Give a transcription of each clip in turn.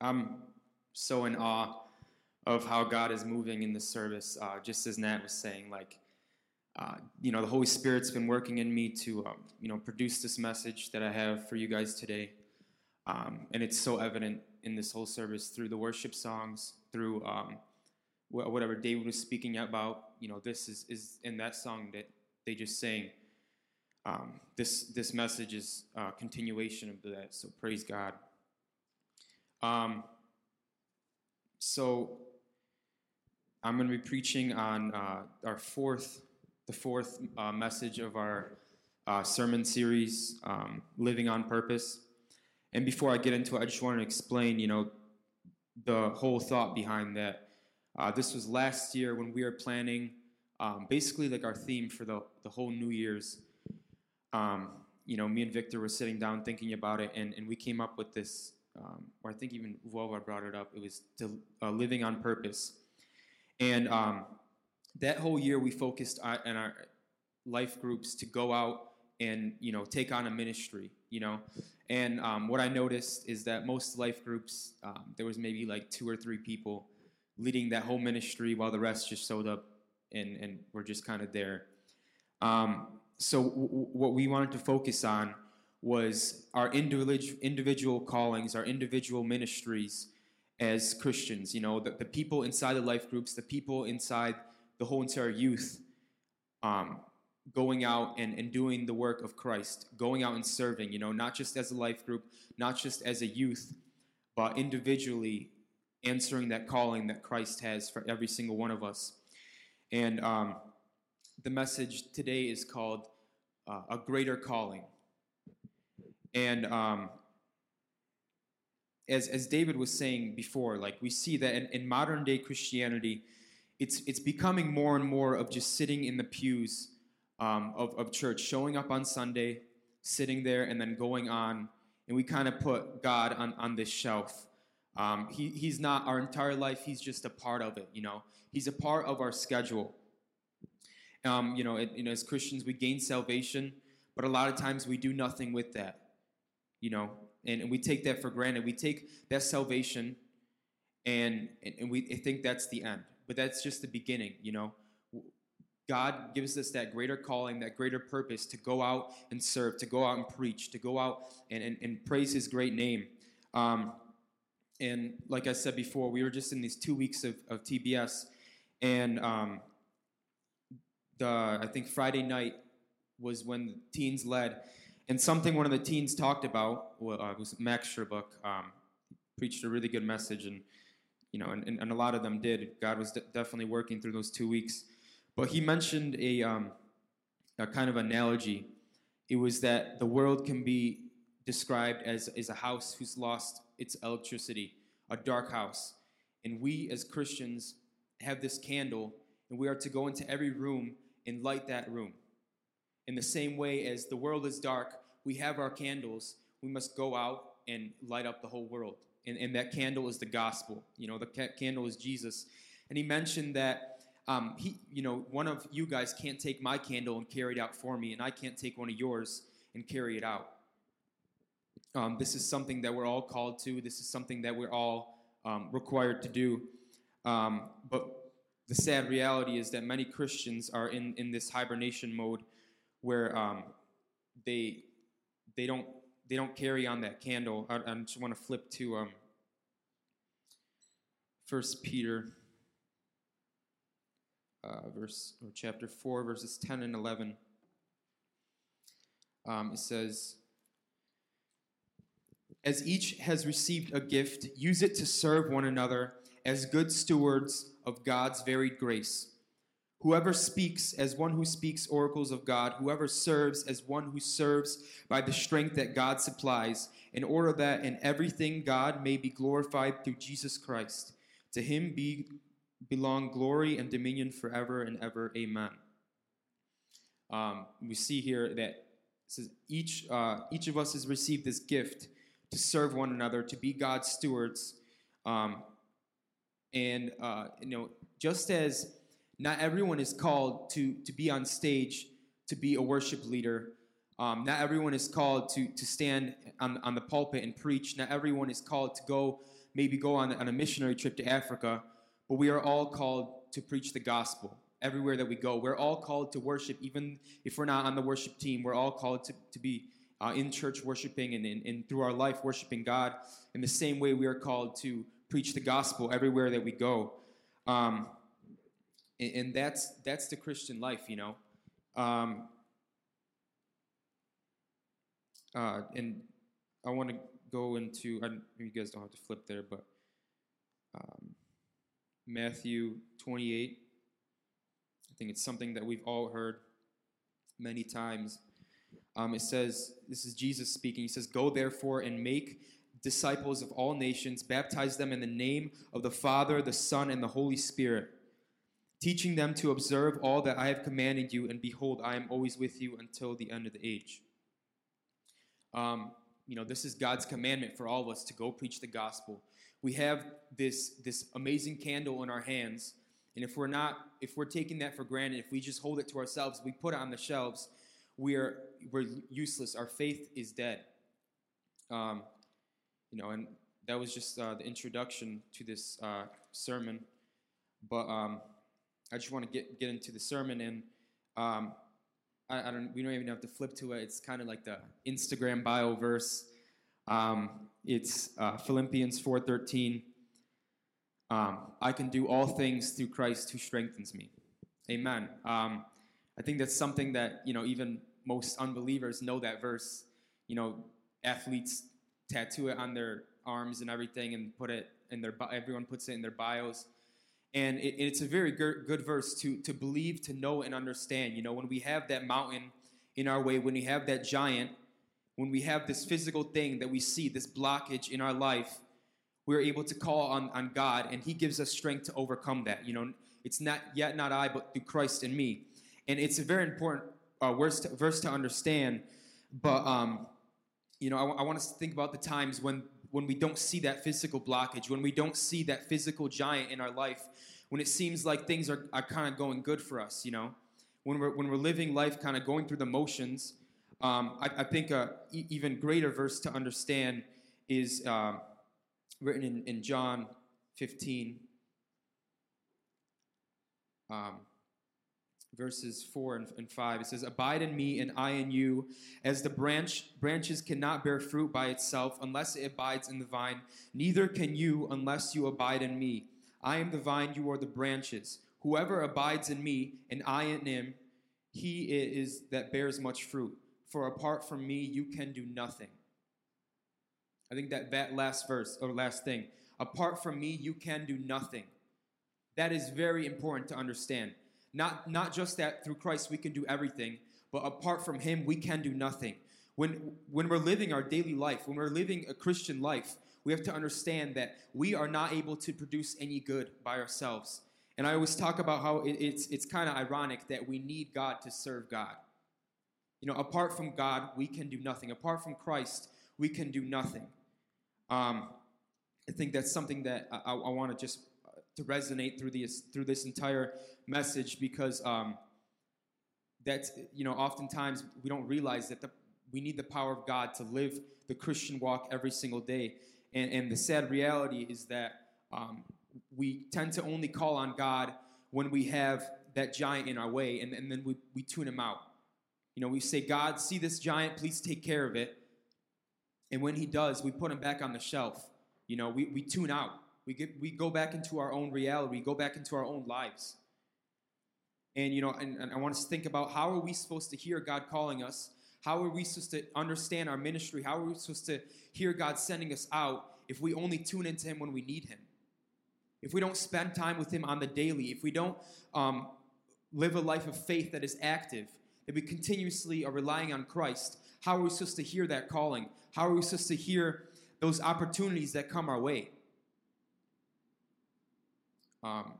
I'm so in awe of how God is moving in this service. Uh, just as Nat was saying, like, uh, you know, the Holy Spirit's been working in me to, um, you know, produce this message that I have for you guys today. Um, and it's so evident in this whole service through the worship songs, through um, wh- whatever David was speaking about. You know, this is, is in that song that they just sang. Um, this this message is a continuation of that. So praise God. Um, so I'm going to be preaching on uh, our fourth, the fourth uh, message of our uh, sermon series, um, "Living on Purpose." And before I get into it, I just want to explain, you know, the whole thought behind that. Uh, this was last year when we were planning, um, basically like our theme for the the whole New Year's. Um, you know, me and Victor were sitting down thinking about it, and, and we came up with this um, or I think even Vova brought it up. It was to, uh, living on purpose, and um, that whole year we focused on, on our life groups to go out and you know take on a ministry. You know, and um, what I noticed is that most life groups um, there was maybe like two or three people leading that whole ministry, while the rest just showed up and and were just kind of there. Um, so w- w- what we wanted to focus on was our individual individual callings, our individual ministries as Christians. You know, the, the people inside the life groups, the people inside the whole entire youth, um, going out and, and doing the work of Christ, going out and serving, you know, not just as a life group, not just as a youth, but individually answering that calling that Christ has for every single one of us. And um, the message today is called uh, A Greater Calling. And um, as, as David was saying before, like we see that in, in modern day Christianity, it's, it's becoming more and more of just sitting in the pews um, of, of church, showing up on Sunday, sitting there, and then going on. And we kind of put God on, on this shelf. Um, he, he's not our entire life, he's just a part of it, you know. He's a part of our schedule. Um, you know, it, you know, as Christians, we gain salvation, but a lot of times we do nothing with that you know, and, and we take that for granted. We take that salvation and, and, and we think that's the end, but that's just the beginning, you know. God gives us that greater calling, that greater purpose to go out and serve, to go out and preach, to go out and, and, and praise His great name. Um, and like I said before, we were just in these two weeks of, of TBS, and um, the I think Friday night was when the teens led, and something one of the teens talked about uh, was Max Sherbook. Um, preached a really good message, and you know, and, and, a lot of them did. God was de- definitely working through those two weeks. But he mentioned a, um, a kind of analogy. It was that the world can be described as, as a house who's lost its electricity, a dark house. And we as Christians have this candle, and we are to go into every room and light that room. In the same way as the world is dark, we have our candles, we must go out and light up the whole world. And, and that candle is the gospel. You know, the ca- candle is Jesus. And he mentioned that um, he, you know, one of you guys can't take my candle and carry it out for me, and I can't take one of yours and carry it out. Um, this is something that we're all called to. This is something that we're all um, required to do. Um, but the sad reality is that many Christians are in, in this hibernation mode where um, they they don't they don't carry on that candle. I, I just want to flip to um, First Peter, uh, verse or chapter four, verses ten and eleven. Um, it says, "As each has received a gift, use it to serve one another as good stewards of God's varied grace." Whoever speaks as one who speaks oracles of God, whoever serves as one who serves by the strength that God supplies, in order that in everything God may be glorified through Jesus Christ. To him be belong glory and dominion forever and ever. Amen. Um, we see here that says each uh, each of us has received this gift to serve one another, to be God's stewards, um, and uh, you know just as not everyone is called to, to be on stage to be a worship leader. Um, not everyone is called to, to stand on, on the pulpit and preach. Not everyone is called to go maybe go on, on a missionary trip to Africa, but we are all called to preach the gospel everywhere that we go. We're all called to worship, even if we're not on the worship team. We're all called to, to be uh, in church worshiping and, and, and through our life worshiping God. In the same way, we are called to preach the gospel everywhere that we go. Um, and, and that's that's the Christian life, you know. Um, uh, and I want to go into. I, you guys don't have to flip there, but um, Matthew 28. I think it's something that we've all heard many times. Um, it says, this is Jesus speaking. He says, Go therefore and make disciples of all nations, baptize them in the name of the Father, the Son, and the Holy Spirit, teaching them to observe all that I have commanded you, and behold, I am always with you until the end of the age. Um, you know, this is God's commandment for all of us to go preach the gospel. We have this, this amazing candle in our hands, and if we're not, if we're taking that for granted, if we just hold it to ourselves, we put it on the shelves, we are we're useless. Our faith is dead. Um, you know, and that was just uh, the introduction to this uh, sermon. But um, I just want to get get into the sermon, and um, I, I, don't. We don't even have to flip to it. It's kind of like the Instagram bio verse. Um, it's uh, Philippians four thirteen. Um, I can do all things through Christ who strengthens me. Amen. Um, I think that's something that you know even most unbelievers know that verse. You know, athletes tattoo it on their arms and everything, and put it in their. Everyone puts it in their bios, and it, it's a very good, good verse to to believe, to know, and understand. You know, when we have that mountain in our way, when we have that giant, when we have this physical thing that we see, this blockage in our life, we're able to call on, on God, and He gives us strength to overcome that. You know, it's not yet not I, but through Christ in me. And it's a very important uh, verse, to, verse to understand. But um, you know, I, I want us to think about the times when when we don't see that physical blockage, when we don't see that physical giant in our life, when it seems like things are, are kind of going good for us, you know, when we're when we're living life kind of going through the motions. Um, I, I, think a e- even greater verse to understand is uh, written in, in John 15. Um, verses 4 and, and 5 it says abide in me and i in you as the branch branches cannot bear fruit by itself unless it abides in the vine. Neither can you unless you abide in me. I am the vine you are the branches. Whoever abides in me and i in him he is that bears much fruit. For apart from me you can do nothing. I think that that last verse or last thing apart from me you can do nothing. That is very important to understand not, not just that through Christ we can do everything, but apart from Him we can do nothing. When, when we're living our daily life, when we're living a Christian life, we have to understand that we are not able to produce any good by ourselves. And I always talk about how it, it's, it's kind of ironic that we need God to serve God. You know, apart from God, we can do nothing. Apart from Christ, we can do nothing. Um, I think that's something that I, I want to just to resonate through this through this entire message because um, that's you know oftentimes we don't realize that the, we need the power of God to live the Christian walk every single day, and, and the sad reality is that um, we tend to only call on God when we have that giant in our way, and, and then we, we tune him out. You know, we say, God, see this giant, please take care of it. And when he does, we put him back on the shelf. You know, we, we tune out. We, get, we go back into our own reality. We go back into our own lives. And, you know, and, and I want us to think about how are we supposed to hear God calling us? How are we supposed to understand our ministry? How are we supposed to hear God sending us out if we only tune into Him when we need Him? If we don't spend time with Him on the daily, if we don't um, live a life of faith that is active, that we continuously are relying on Christ, how are we supposed to hear that calling? How are we supposed to hear those opportunities that come our way? Um,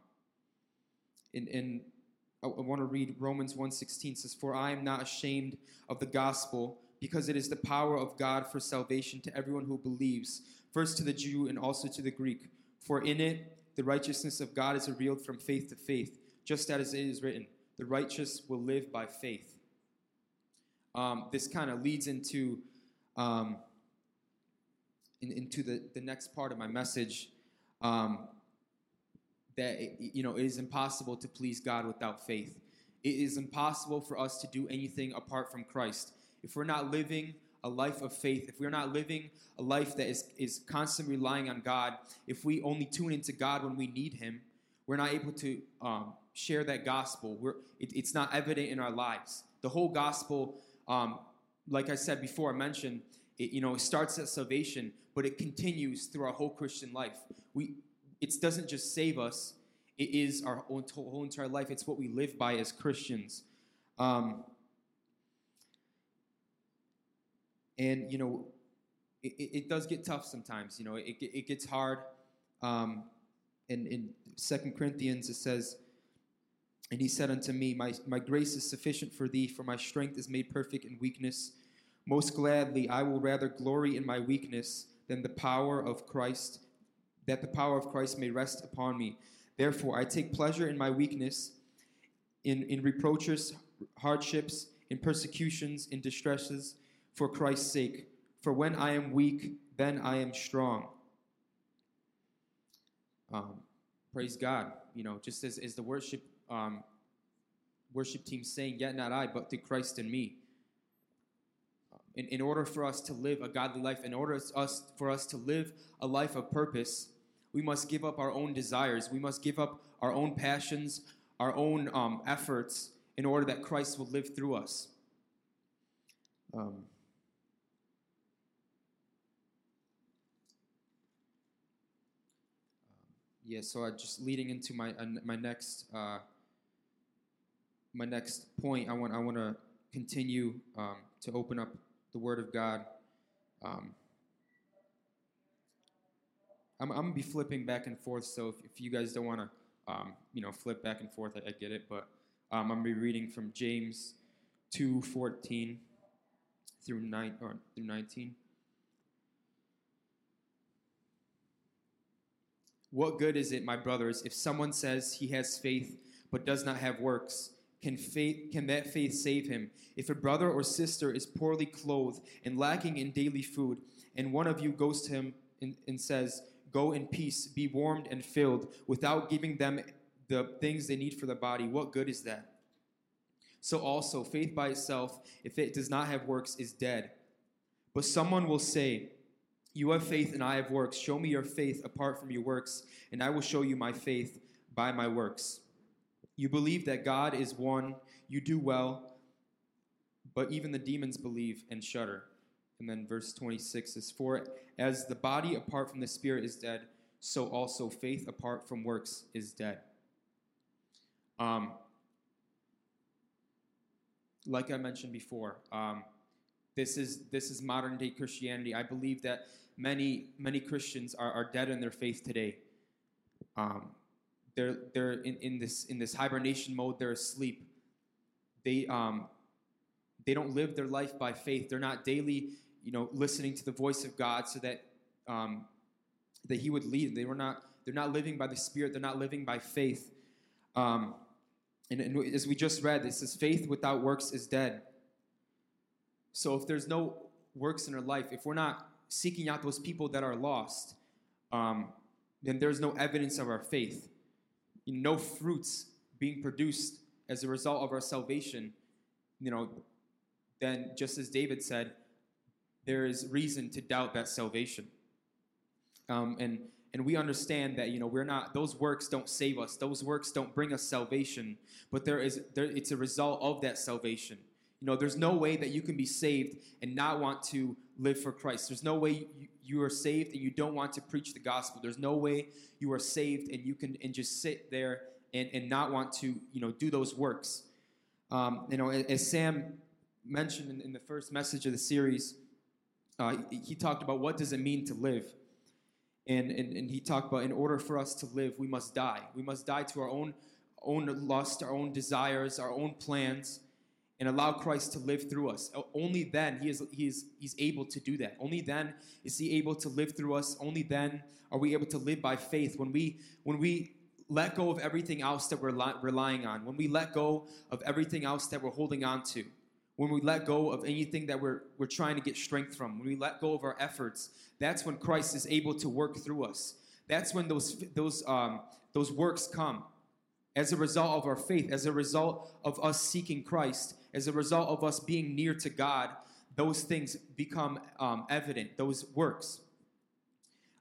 and, and I, I want to read Romans 1.16 says, For I am not ashamed of the gospel, because it is the power of God for salvation to everyone who believes, first to the Jew and also to the Greek. For in it the righteousness of God is revealed from faith to faith, just as it is written, the righteous will live by faith. Um, this kind of leads into um, in, into the, the next part of my message um, that it, you know it is impossible to please God without faith. It is impossible for us to do anything apart from Christ. If we're not living a life of faith, if we're not living a life that is, is constantly relying on God, if we only tune into God when we need Him, we're not able to um, share that gospel. We're, it, it's not evident in our lives. The whole gospel, um, like I said before, I mentioned, it, you know, it starts at salvation, but it continues through our whole Christian life. We, it doesn't just save us; it is our whole, entire life. It's what we live by as Christians. Um, and you know, it, it, does get tough sometimes. You know, it, it gets hard. Um, in in Second Corinthians, it says. And he said unto me, my, my grace is sufficient for thee, for my strength is made perfect in weakness. Most gladly, I will rather glory in my weakness than the power of Christ, that the power of Christ may rest upon me. Therefore, I take pleasure in my weakness, in, in reproaches, hardships, in persecutions, in distresses, for Christ's sake. For when I am weak, then I am strong. Um, praise God. You know, just as, as the worship um, worship team saying, Yet not I, but through Christ in me in, in order for us to live a godly life, in order us, for us to live a life of purpose, we must give up our own desires. We must give up our own passions, our own um, efforts, in order that Christ will live through us. Um, yeah, so I just leading into my uh, my next uh, my next point, I want I want to continue um, to open up the Word of God. Um, I'm, I'm, gonna be flipping back and forth, so if, if you guys don't want to, um, you know, flip back and forth, I, I get it. But um, I'm gonna be reading from James 2:14 through nine or through 19. What good is it, my brothers, if someone says he has faith but does not have works? Can, faith, can that faith save him? If a brother or sister is poorly clothed and lacking in daily food, and one of you goes to him and, and says, Go in peace, be warmed and filled, without giving them the things they need for the body, what good is that? So also, faith by itself, if it does not have works, is dead. But someone will say, You have faith and I have works. Show me your faith apart from your works, and I will show you my faith by my works. You believe that God is one, you do well, but even the demons believe and shudder. And then verse 26 is For as the body apart from the spirit is dead, so also faith apart from works is dead. Um, like I mentioned before, um, this is this is modern day Christianity. I believe that many many Christians are, are dead in their faith today. Um, they're they're in, in this in this hibernation mode. They're asleep. They um they don't live their life by faith. They're not daily, you know, listening to the voice of God so that um, that He would lead. They were not. They're not living by the Spirit. They're not living by faith. Um, and, and as we just read, it says, "Faith without works is dead." So if there's no works in our life, if we're not seeking out those people that are lost, um, then there's no evidence of our faith no fruits being produced as a result of our salvation, you know, then just as David said, there is reason to doubt that salvation. Um, and and we understand that you know we're not those works don't save us those works don't bring us salvation but there is there it's a result of that salvation you know there's no way that you can be saved and not want to live for christ there's no way you, you are saved and you don't want to preach the gospel. There's no way you are saved and you can and just sit there and, and not want to you know do those works. Um, you know, as Sam mentioned in, in, the first message of the series, uh, he, talked about what does it mean to live. And, and, and he talked about in order for us to live, we must die. We must die to our own own lust, our own desires, our own plans, and allow Christ to live through us. Only then he is, he is he's able to do that. Only then is he able to live through us. Only then are we able to live by faith. When we when we let go of everything else that we're relying on, when we let go of everything else that we're holding on to, when we let go of anything that we're, we're trying to get strength from, when we let go of our efforts, that's when Christ is able to work through us. That's when those, those, um, those works come. As a result of our faith, as a result of us seeking Christ, as a result of us being near to God, those things become um, evident, those works.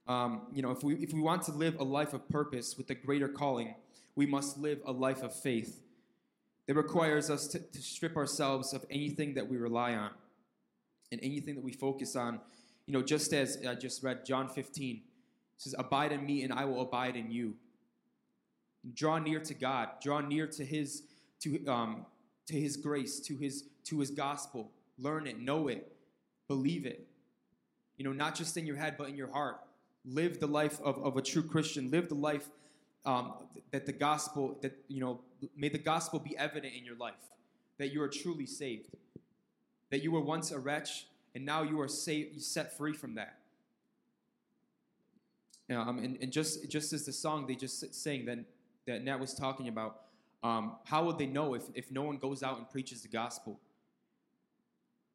Um, you know, if we, if we want to live a life of purpose with a greater calling, we must live a life of faith that requires us to, to strip ourselves of anything that we rely on and anything that we focus on. You know, just as I just read John 15 says, Abide in me and I will abide in you. Draw near to God, draw near to his to um, to his grace, to his to his gospel. Learn it, know it, believe it. You know, not just in your head, but in your heart. Live the life of, of a true Christian. Live the life um, that the gospel, that, you know, may the gospel be evident in your life, that you are truly saved, that you were once a wretch and now you are saved, set free from that. Um, and, and just, just as the song they just sang that, that Nat was talking about, um, how would they know if, if no one goes out and preaches the gospel?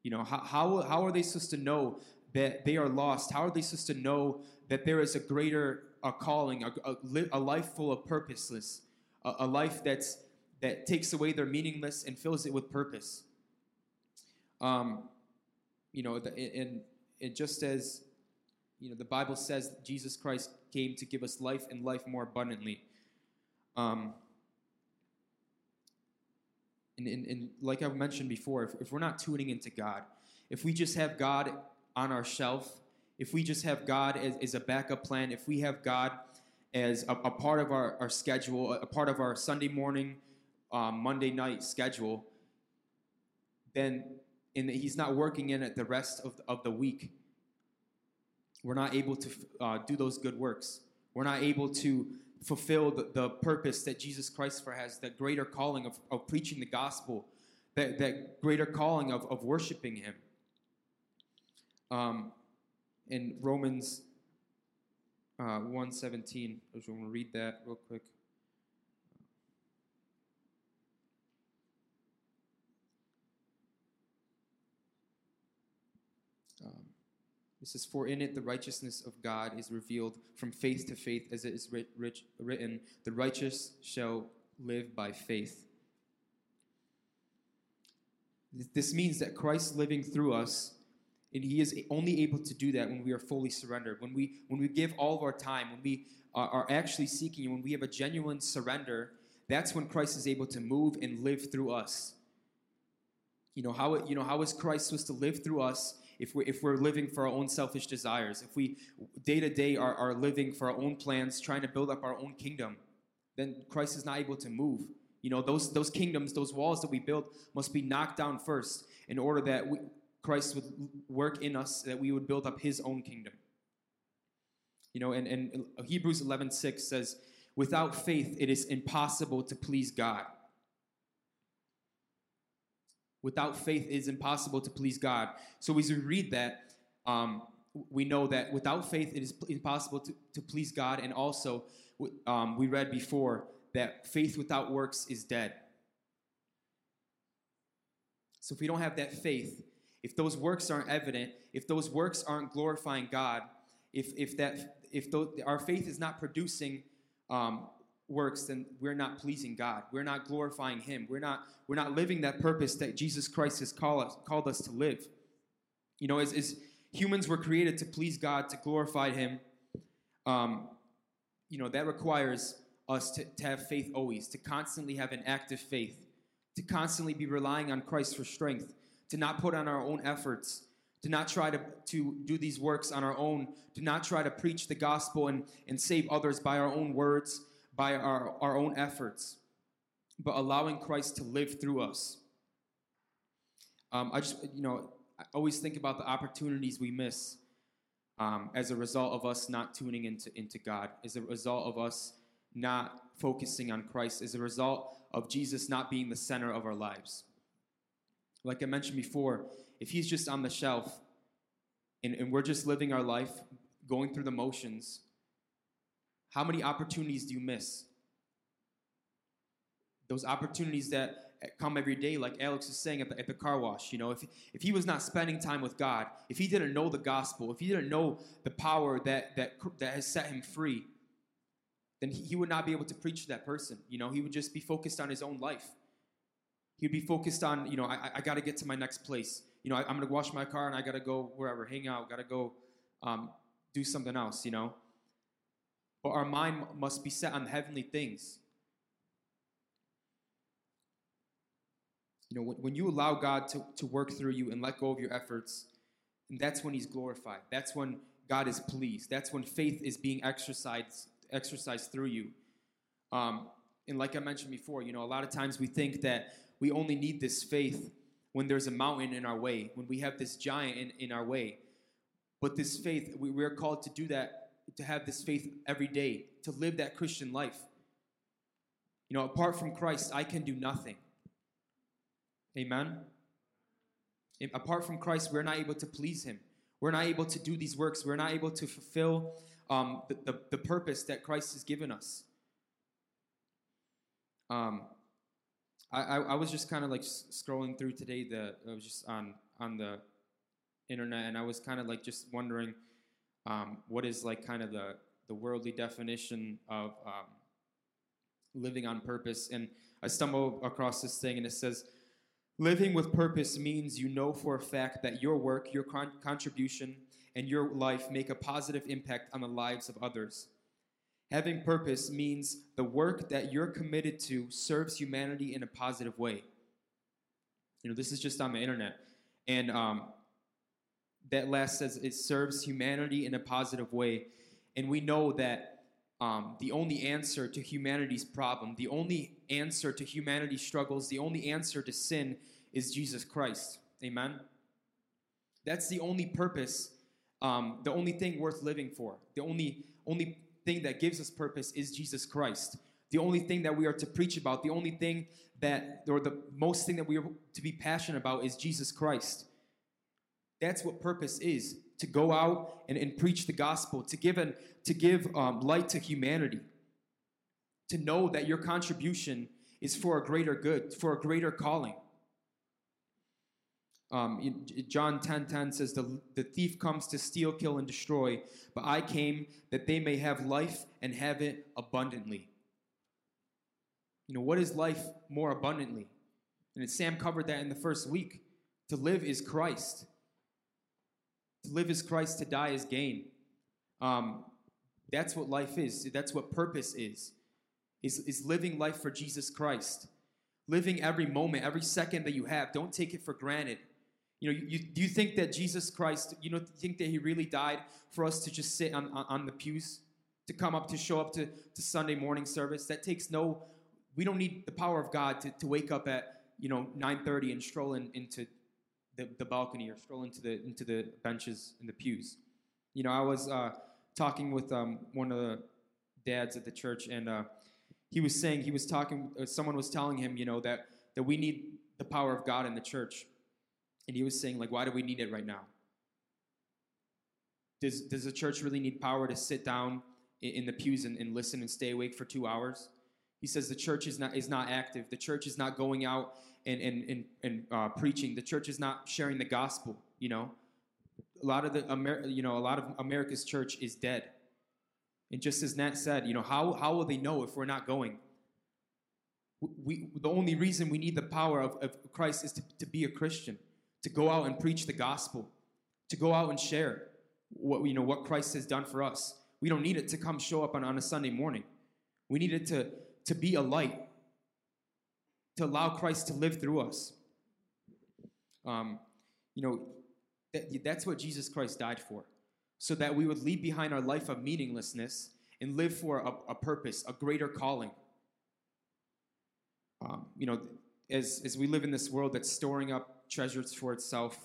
You know, how, how, how are they supposed to know that they are lost? How are they supposed to know that there is a greater a calling, a, a, a life full of purposeless, a, a life that's, that takes away their meaningless and fills it with purpose? Um, you know, the, and, and just as you know, the Bible says Jesus Christ came to give us life and life more abundantly. Um, and, and, and like I mentioned before, if, if we're not tuning into God, if we just have God on our shelf, if we just have God as, as a backup plan, if we have God as a, a part of our, our schedule, a part of our Sunday morning, um, Monday night schedule, then in the, He's not working in it the rest of, of the week. We're not able to uh, do those good works. We're not able to fulfill the, the purpose that Jesus Christ for has, that greater calling of, of preaching the gospel, that, that greater calling of, of worshiping Him. Um, in Romans uh, 117, I just want to read that real quick. It says, For in it the righteousness of God is revealed from faith to faith, as it is writ- rich, written, The righteous shall live by faith. This means that Christ living through us, and He is only able to do that when we are fully surrendered, when we, when we give all of our time, when we are, are actually seeking, when we have a genuine surrender, that's when Christ is able to move and live through us. You know, how, you know, how is Christ supposed to live through us if we're, if we're living for our own selfish desires, if we day to day are, are living for our own plans, trying to build up our own kingdom, then Christ is not able to move. You know, those, those kingdoms, those walls that we build must be knocked down first in order that we, Christ would work in us, that we would build up his own kingdom. You know, and, and Hebrews 11 6 says, Without faith, it is impossible to please God. Without faith, it is impossible to please God. So as we read that, um, we know that without faith, it is impossible to, to please God. And also, um, we read before that faith without works is dead. So if we don't have that faith, if those works aren't evident, if those works aren't glorifying God, if, if, that, if our faith is not producing um, works, then we're not pleasing God. We're not glorifying Him. We're not, we're not living that purpose that Jesus Christ has called us, called us to live. You know, as, as humans were created to please God, to glorify Him, um, you know, that requires us to, to have faith always, to constantly have an active faith, to constantly be relying on Christ for strength, to not put on our own efforts, to not try to, to do these works on our own, to not try to preach the gospel and, and save others by our own words, by our, our own efforts, but allowing Christ to live through us. Um, I just, you know, I always think about the opportunities we miss um, as a result of us not tuning into, into God, as a result of us not focusing on Christ, as a result of Jesus not being the center of our lives. Like I mentioned before, if He's just on the shelf and, and we're just living our life, going through the motions, how many opportunities do you miss? Those opportunities that come every day, like Alex is saying at the, at the car wash. You know, if, if he was not spending time with God, if he didn't know the gospel, if he didn't know the power that, that, that has set him free, then he, he would not be able to preach to that person. You know, he would just be focused on his own life. He'd be focused on, you know, I, I got to get to my next place. You know, I, am going to wash my car and I got to go wherever, hang out, got to go um, do something else, you know. But our mind must be set on heavenly things. You know, when, when you allow God to, to work through you and let go of your efforts, that's when He's glorified. That's when God is pleased. That's when faith is being exercised exercised through you. Um, and like I mentioned before, you know, a lot of times we think that we only need this faith when there's a mountain in our way, when we have this giant in, in our way. But this faith, we, we're called to do that, to have this faith every day, to live that Christian life. You know, apart from Christ, I can do nothing. Amen? Apart from Christ, we're not able to please Him. We're not able to do these works. We're not able to fulfill um, the, the, the, purpose that Christ has given us. Um, I, I, was just kind of like scrolling through today. The I was just on on the internet, and I was kind of like just wondering um, what is like kind of the the worldly definition of um, living on purpose. And I stumbled across this thing, and it says, "Living with purpose means you know for a fact that your work, your con- contribution." and your life make a positive impact on the lives of others. Having purpose means the work that you're committed to serves humanity in a positive way. You know, this is just on the internet. And um, that last says it serves humanity in a positive way. And we know that um, the only answer to humanity's problem, the only answer to humanity's struggles, the only answer to sin is Jesus Christ. Amen? That's the only purpose um, the only thing worth living for, the only, only thing that gives us purpose is Jesus Christ. The only thing that we are to preach about, the only thing that, or the most thing that we are to be passionate about is Jesus Christ. That's what purpose is to go out and, and preach the gospel, to give, an, to give um, light to humanity, to know that your contribution is for a greater good, for a greater calling. Um, John 10 10 says, the, the thief comes to steal, kill, and destroy, but I came that they may have life and have it abundantly. You know, what is life more abundantly? And Sam covered that in the first week. To live is Christ. To live is Christ, to die is gain. Um, that's what life is. That's what purpose is. Is, is living life for Jesus Christ. Living every moment, every second that you have. Don't take it for granted. You know, you, do you think that Jesus Christ, you know, think that he really died for us to just sit on, on, on the pews, to come up, to show up to, to Sunday morning service? That takes no, we don't need the power of God to, to wake up at, you know, 9.30 and stroll in, into the, the balcony or stroll into the, into the benches in the pews. You know, I was uh, talking with um, one of the dads at the church, and uh, he was saying, he was talking, uh, someone was telling him, you know, that, that we need the power of God in the church. And he was saying, like, why do we need it right now? Does, does the church really need power to sit down in, in the pews and, and listen and stay awake for two hours? He says the church is not, is not active. The church is not going out and, and, and, and uh, preaching. The church is not sharing the gospel, you know? A lot of the, Amer- you know, a lot of America's church is dead. And just as Nat said, you know, how, how will they know if we're not going? We, the only reason we need the power of, of Christ is to, to be a Christian to go out and preach the gospel, to go out and share what, you know, what Christ has done for us. We don't need it to come show up on, on a Sunday morning. We need it to, to be a light, to allow Christ to live through us. Um, you know, that, that's what Jesus Christ died for, so that we would leave behind our life of meaninglessness and live for a, a purpose, a greater calling. Um, you know, as, as we live in this world that's storing up treasures for itself,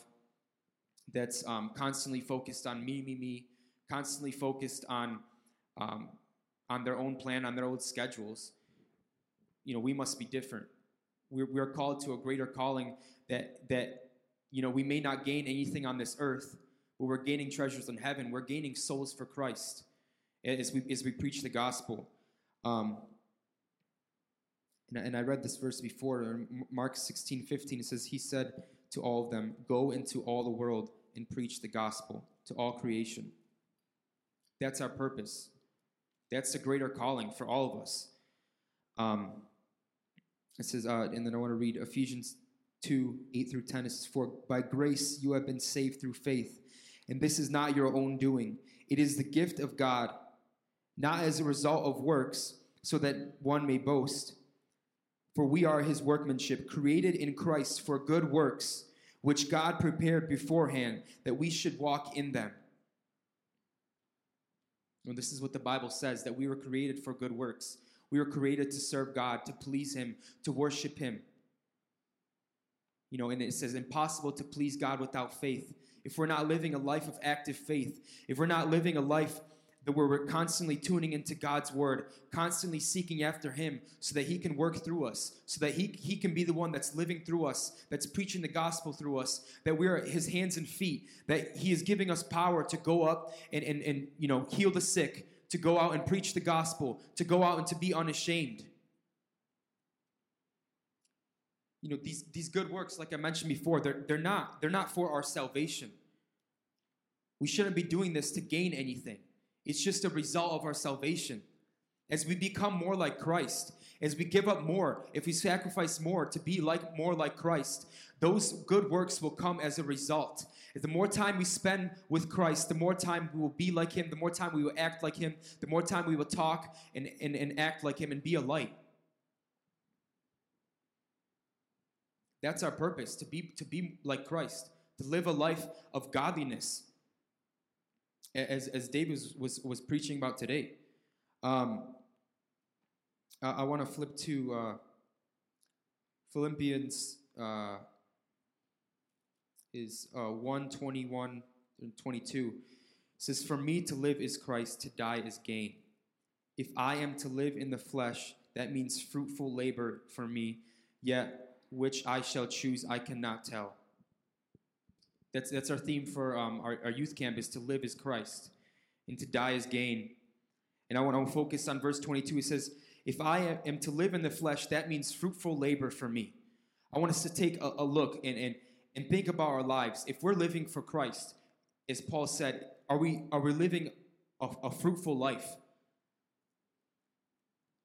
that's um, constantly focused on me, me, me, constantly focused on um, on their own plan, on their own schedules. You know, we must be different. We're, we're called to a greater calling that that you know we may not gain anything on this earth, but we're gaining treasures in heaven. We're gaining souls for Christ as we as we preach the gospel. Um, And, I- and I read this verse before, Mark 16, 15. It says, He said to all of them, Go into all the world and preach the gospel to all creation. That's our purpose. That's the greater calling for all of us. Um, it says, uh, and then I want to read Ephesians 2 8 through 10. It says, For by grace you have been saved through faith, and this is not your own doing. It is the gift of God, not as a result of works, so that one may boast. For we are his workmanship, created in Christ for good works, which God prepared beforehand that we should walk in them. And this is what the Bible says that we were created for good works. We were created to serve God, to please Him, to worship Him. You know, and it says, impossible to please God without faith. If we're not living a life of active faith, if we're not living a life that we're constantly tuning into God's word, constantly seeking after Him so that He can work through us, so that He, he can be the one that's living through us, that's preaching the gospel through us, that we're His hands and feet, that He is giving us power to go up and, and, and you know, heal the sick, to go out and preach the gospel, to go out and to be unashamed. You know, these, these good works, like I mentioned before, they're, they're not they're not for our salvation. We shouldn't be doing this to gain anything. It's just a result of our salvation. As we become more like Christ, as we give up more, if we sacrifice more to be like more like Christ, those good works will come as a result. The more time we spend with Christ, the more time we will be like Him, the more time we will act like Him, the more time we will talk and, and, and act like Him and be a light. That's our purpose to be, to be like Christ, to live a life of godliness, as, as David was, was, was preaching about today. Um, I, I want to flip to uh, Philippians uh, is uh, 1 21 and 22. It says, For me to live is Christ, to die is gain. If I am to live in the flesh, that means fruitful labor for me, yet which I shall choose, I cannot tell. That's, that's our theme for um, our, our youth camp is to live as Christ and to die as gain. And I want to focus on verse 22. It says, If I am to live in the flesh, that means fruitful labor for me. I want us to take a, a look and, and, and think about our lives. If we're living for Christ, as Paul said, are we, are we living a, a fruitful life?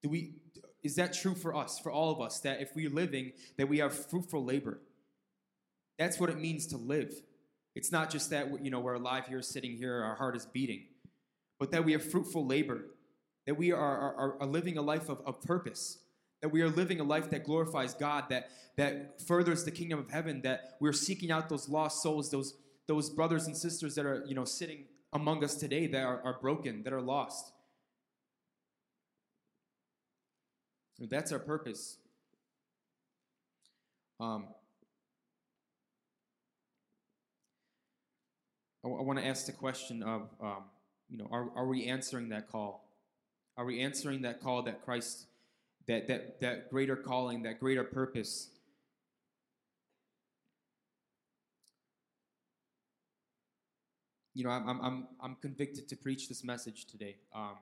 Do we, is that true for us, for all of us, that if we're living, that we have fruitful labor? That's what it means to live. It's not just that you know we're alive here, sitting here, our heart is beating, but that we have fruitful labor, that we are, are, are living a life of, of purpose, that we are living a life that glorifies God, that that furthers the kingdom of heaven, that we're seeking out those lost souls, those those brothers and sisters that are you know sitting among us today that are, are broken, that are lost. That's our purpose. Um, I, want to ask the question of, um, you know, are, are we answering that call? Are we answering that call that Christ, that, that, that greater calling, that greater purpose? You know, I'm, I'm, I'm convicted to preach this message today. Um,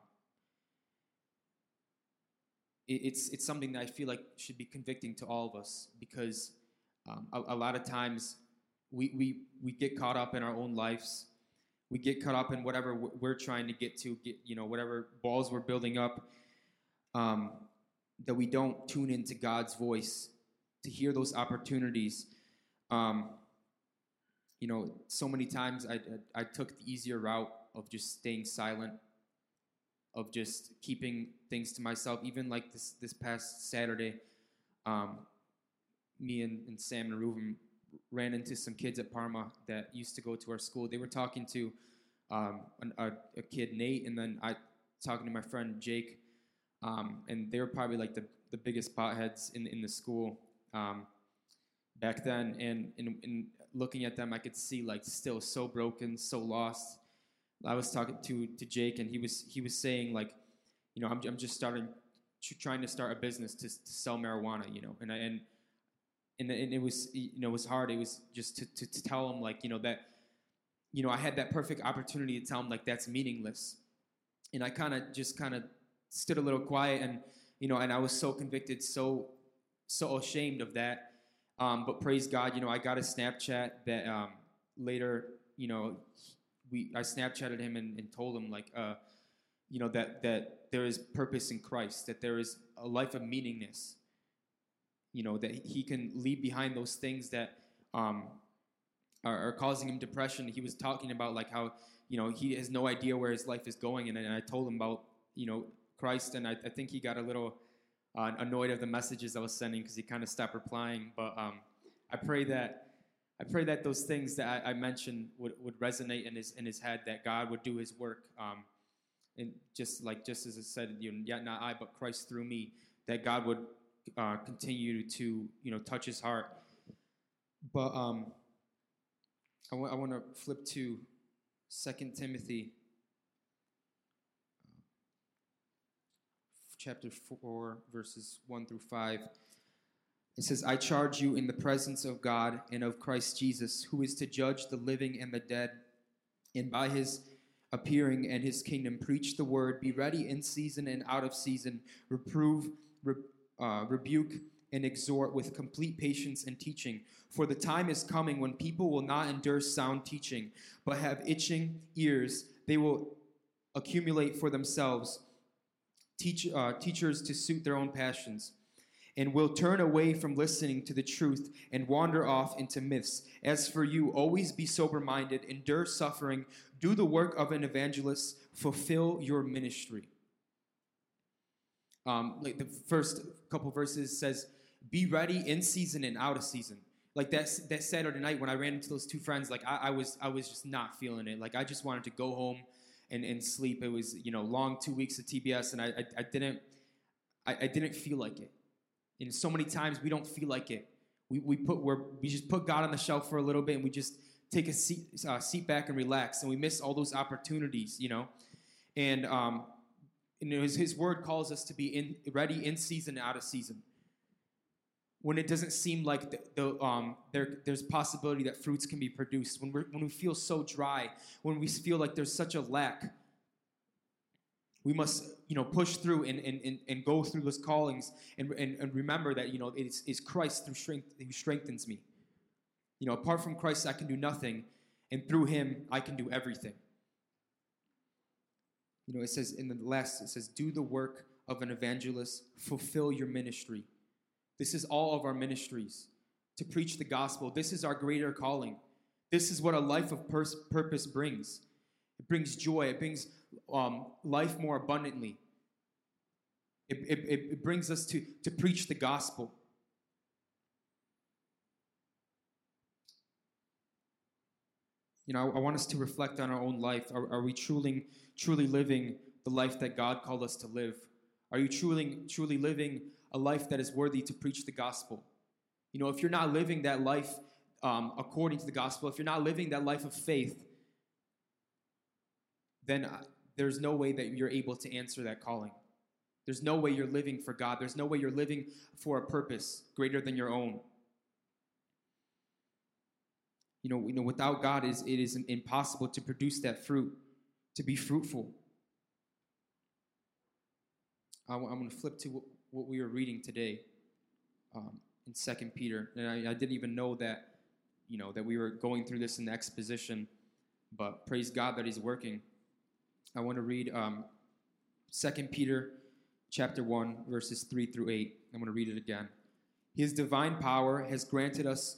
it, it's, it's something that I feel like should be convicting to all of us because um, a, a lot of times we, we, we get caught up in our own lives. We get caught up in whatever we're trying to get to, get, you know, whatever balls we're building up, um, that we don't tune into God's voice to hear those opportunities. Um, you know, so many times I, I, I took the easier route of just staying silent, of just keeping things to myself. Even like this this past Saturday, um, me and, and Sam and Reuben ran into some kids at Parma that used to go to our school. They were talking to um, an, a, a, kid, Nate, and then I talking to my friend Jake, um, and they were probably like the, the biggest potheads in in the school um, back then. And in, in looking at them, I could see like still so broken, so lost. I was talking to to Jake, and he was he was saying like, you know, I'm I'm just starting trying to start a business to, to sell marijuana, you know, and I, and and, and it was you know it was hard. It was just to, to, to tell him like you know that you know I had that perfect opportunity to tell him like that's meaningless, and I kind of just kind of stood a little quiet and you know, and I was so convicted, so so ashamed of that. Um, but praise God, you know, I got a Snapchat that um, later, you know, we I Snapchatted him and, and told him like, uh, you know, that that there is purpose in Christ, that there is a life of meaningness. You know, that he can leave behind those things that um, are, are causing him depression. He was talking about like how you know he has no idea where his life is going, and, and I told him about you know Christ, and I, I think he got a little uh, annoyed of the messages I was sending because he kind of stopped replying. But um, I pray that I pray that those things that I, I, mentioned would, would resonate in his in his head, that God would do His work, um, and just like just as it said, you know, yet not I, but Christ through me, that God would uh, continue to you know touch his heart. But um, I want to flip to Second Timothy chapter 4, verses 1 through 5. It says, I charge you in the presence of God and of Christ Jesus, who is to judge the living and the dead, and by his appearing and his kingdom, preach the word, be ready in season and out of season, reprove, re, uh, rebuke, and exhort with complete patience and teaching. For the time is coming when people will not endure sound teaching, but have itching ears. They will accumulate for themselves teach, uh, teachers to suit their own passions, and will turn away from listening to the truth and wander off into myths. As for you, always be sober minded, endure suffering, do the work of an evangelist, fulfill your ministry. Um, like the first couple verses says, "Be ready in season and out of season." Like that that Saturday night when I ran into those two friends, like I, I was I was just not feeling it. Like I just wanted to go home and, and sleep. It was you know long two weeks of TBS, and I I, I didn't I, I, didn't feel like it. And so many times we don't feel like it. We we put we're we just put God on the shelf for a little bit, and we just take a seat uh, seat back and relax, and we miss all those opportunities, you know. And um, and his, his word calls us to be in ready in season out of season when it doesn't seem like the, the, um, there, there's possibility that fruits can be produced, when, we when we feel so dry, when we feel like there's such a lack, we must you know, push through and, and, and, and go through those callings and, and, and remember that you know, it's, it's Christ through strength, who strengthens me. You know, apart from Christ, I can do nothing, and through him, I can do everything. You know, it says in the last, it says, do the work of an evangelist, fulfill your ministry. This is all of our ministries to preach the gospel. This is our greater calling. This is what a life of pers- purpose brings. It brings joy, it brings um, life more abundantly. It, it, it brings us to, to preach the gospel. You know, I, I want us to reflect on our own life. Are, are we truly, truly living the life that God called us to live? Are you truly, truly living a life that is worthy to preach the gospel. You know, if you're not living that life um, according to the gospel, if you're not living that life of faith, then uh, there's no way that you're able to answer that calling. There's no way you're living for God. There's no way you're living for a purpose greater than your own. You know, you know without God, is it is impossible to produce that fruit, to be fruitful. I'm going to flip to what we were reading today um, in Second Peter, and I, I, didn't even know that, you know, that we were going through this in the exposition. But praise God that He's working. I want to read um, Second Peter, chapter one, verses three through eight. I'm going to read it again. His divine power has granted us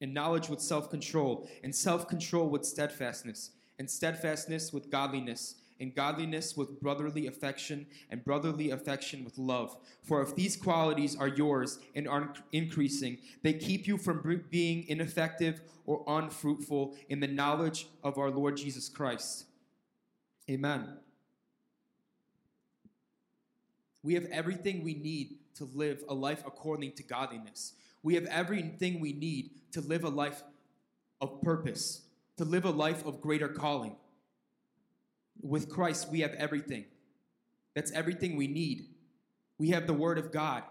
and knowledge with self control, and self control with steadfastness, and steadfastness with godliness and godliness with brotherly affection, and brotherly affection with love. For if these qualities are yours and are increasing, they keep you from being ineffective or unfruitful in the knowledge of our Lord Jesus Christ. Amen. We have everything we need to live a life according to godliness. We have everything we need to live a life of purpose, to live a life of greater calling. With Christ, we have everything. That's everything we need. We have the Word of God,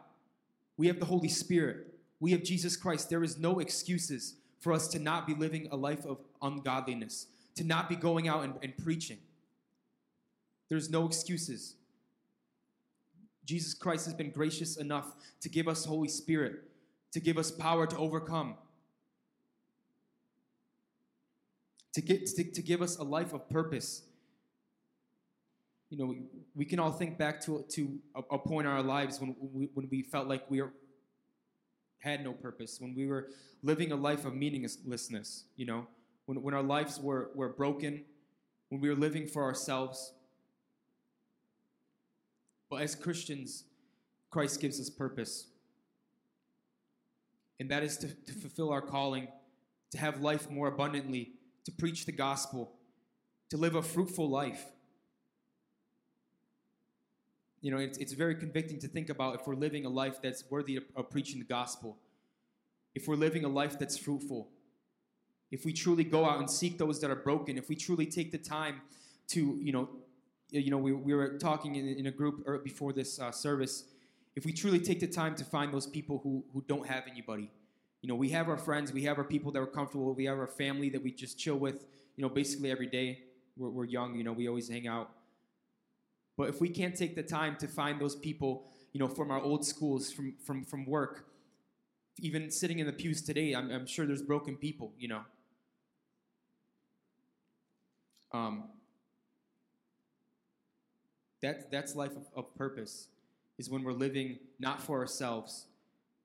we have the Holy Spirit, we have Jesus Christ. There is no excuses for us to not be living a life of ungodliness, to not be going out and, and preaching. There's no excuses. Jesus Christ has been gracious enough to give us Holy Spirit, to give us power to overcome, to, get, to, to give us a life of purpose. You know, we, we can all think back to, to a, a point in our lives when we, when we felt like we had no purpose, when we were living a life of meaninglessness, you know, when, when our lives were, were broken, when we were living for ourselves. But as Christians, Christ gives us purpose. And that is to, to fulfill our calling, to have life more abundantly, to preach the gospel, to live a fruitful life. You know, it's, it's very convicting to think about if we're living a life that's worthy of, of preaching the gospel, if we're living a life that's fruitful, if we truly go out and seek those that are broken, if we truly take the time to, you know, you know, we, we were talking in, in a group er, before this uh, service. If we truly take the time to find those people who, who don't have anybody, you know, we have our friends, we have our people that we're comfortable we have our family that we just chill with, you know, basically every day. We're, we're young, you know, we always hang out. But if we can't take the time to find those people, you know, from our old schools, from, from, from work, even sitting in the pews today, I'm, I'm sure there's broken people, you know. Um, that, that's life of, of purpose, is when we're living not for ourselves,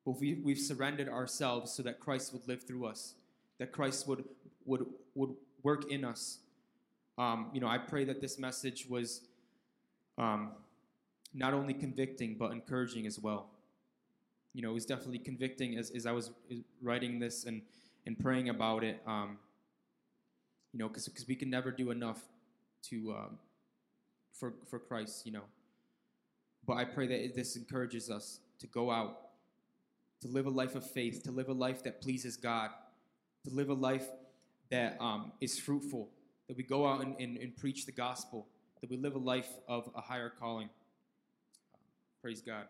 but we, we've surrendered ourselves so that Christ would live through us, that Christ would, would, would work in us. Um, you know, I pray that this message was um, not only convicting, but encouraging as well. You know, it was definitely convicting as, as I was writing this and, and praying about it. Um, you know, because we can never do enough to um, for for Christ. You know, but I pray that this encourages us to go out, to live a life of faith, to live a life that pleases God, to live a life that um, is fruitful, that we go out and, and, and preach the gospel, that we live a life of a higher calling. praise God.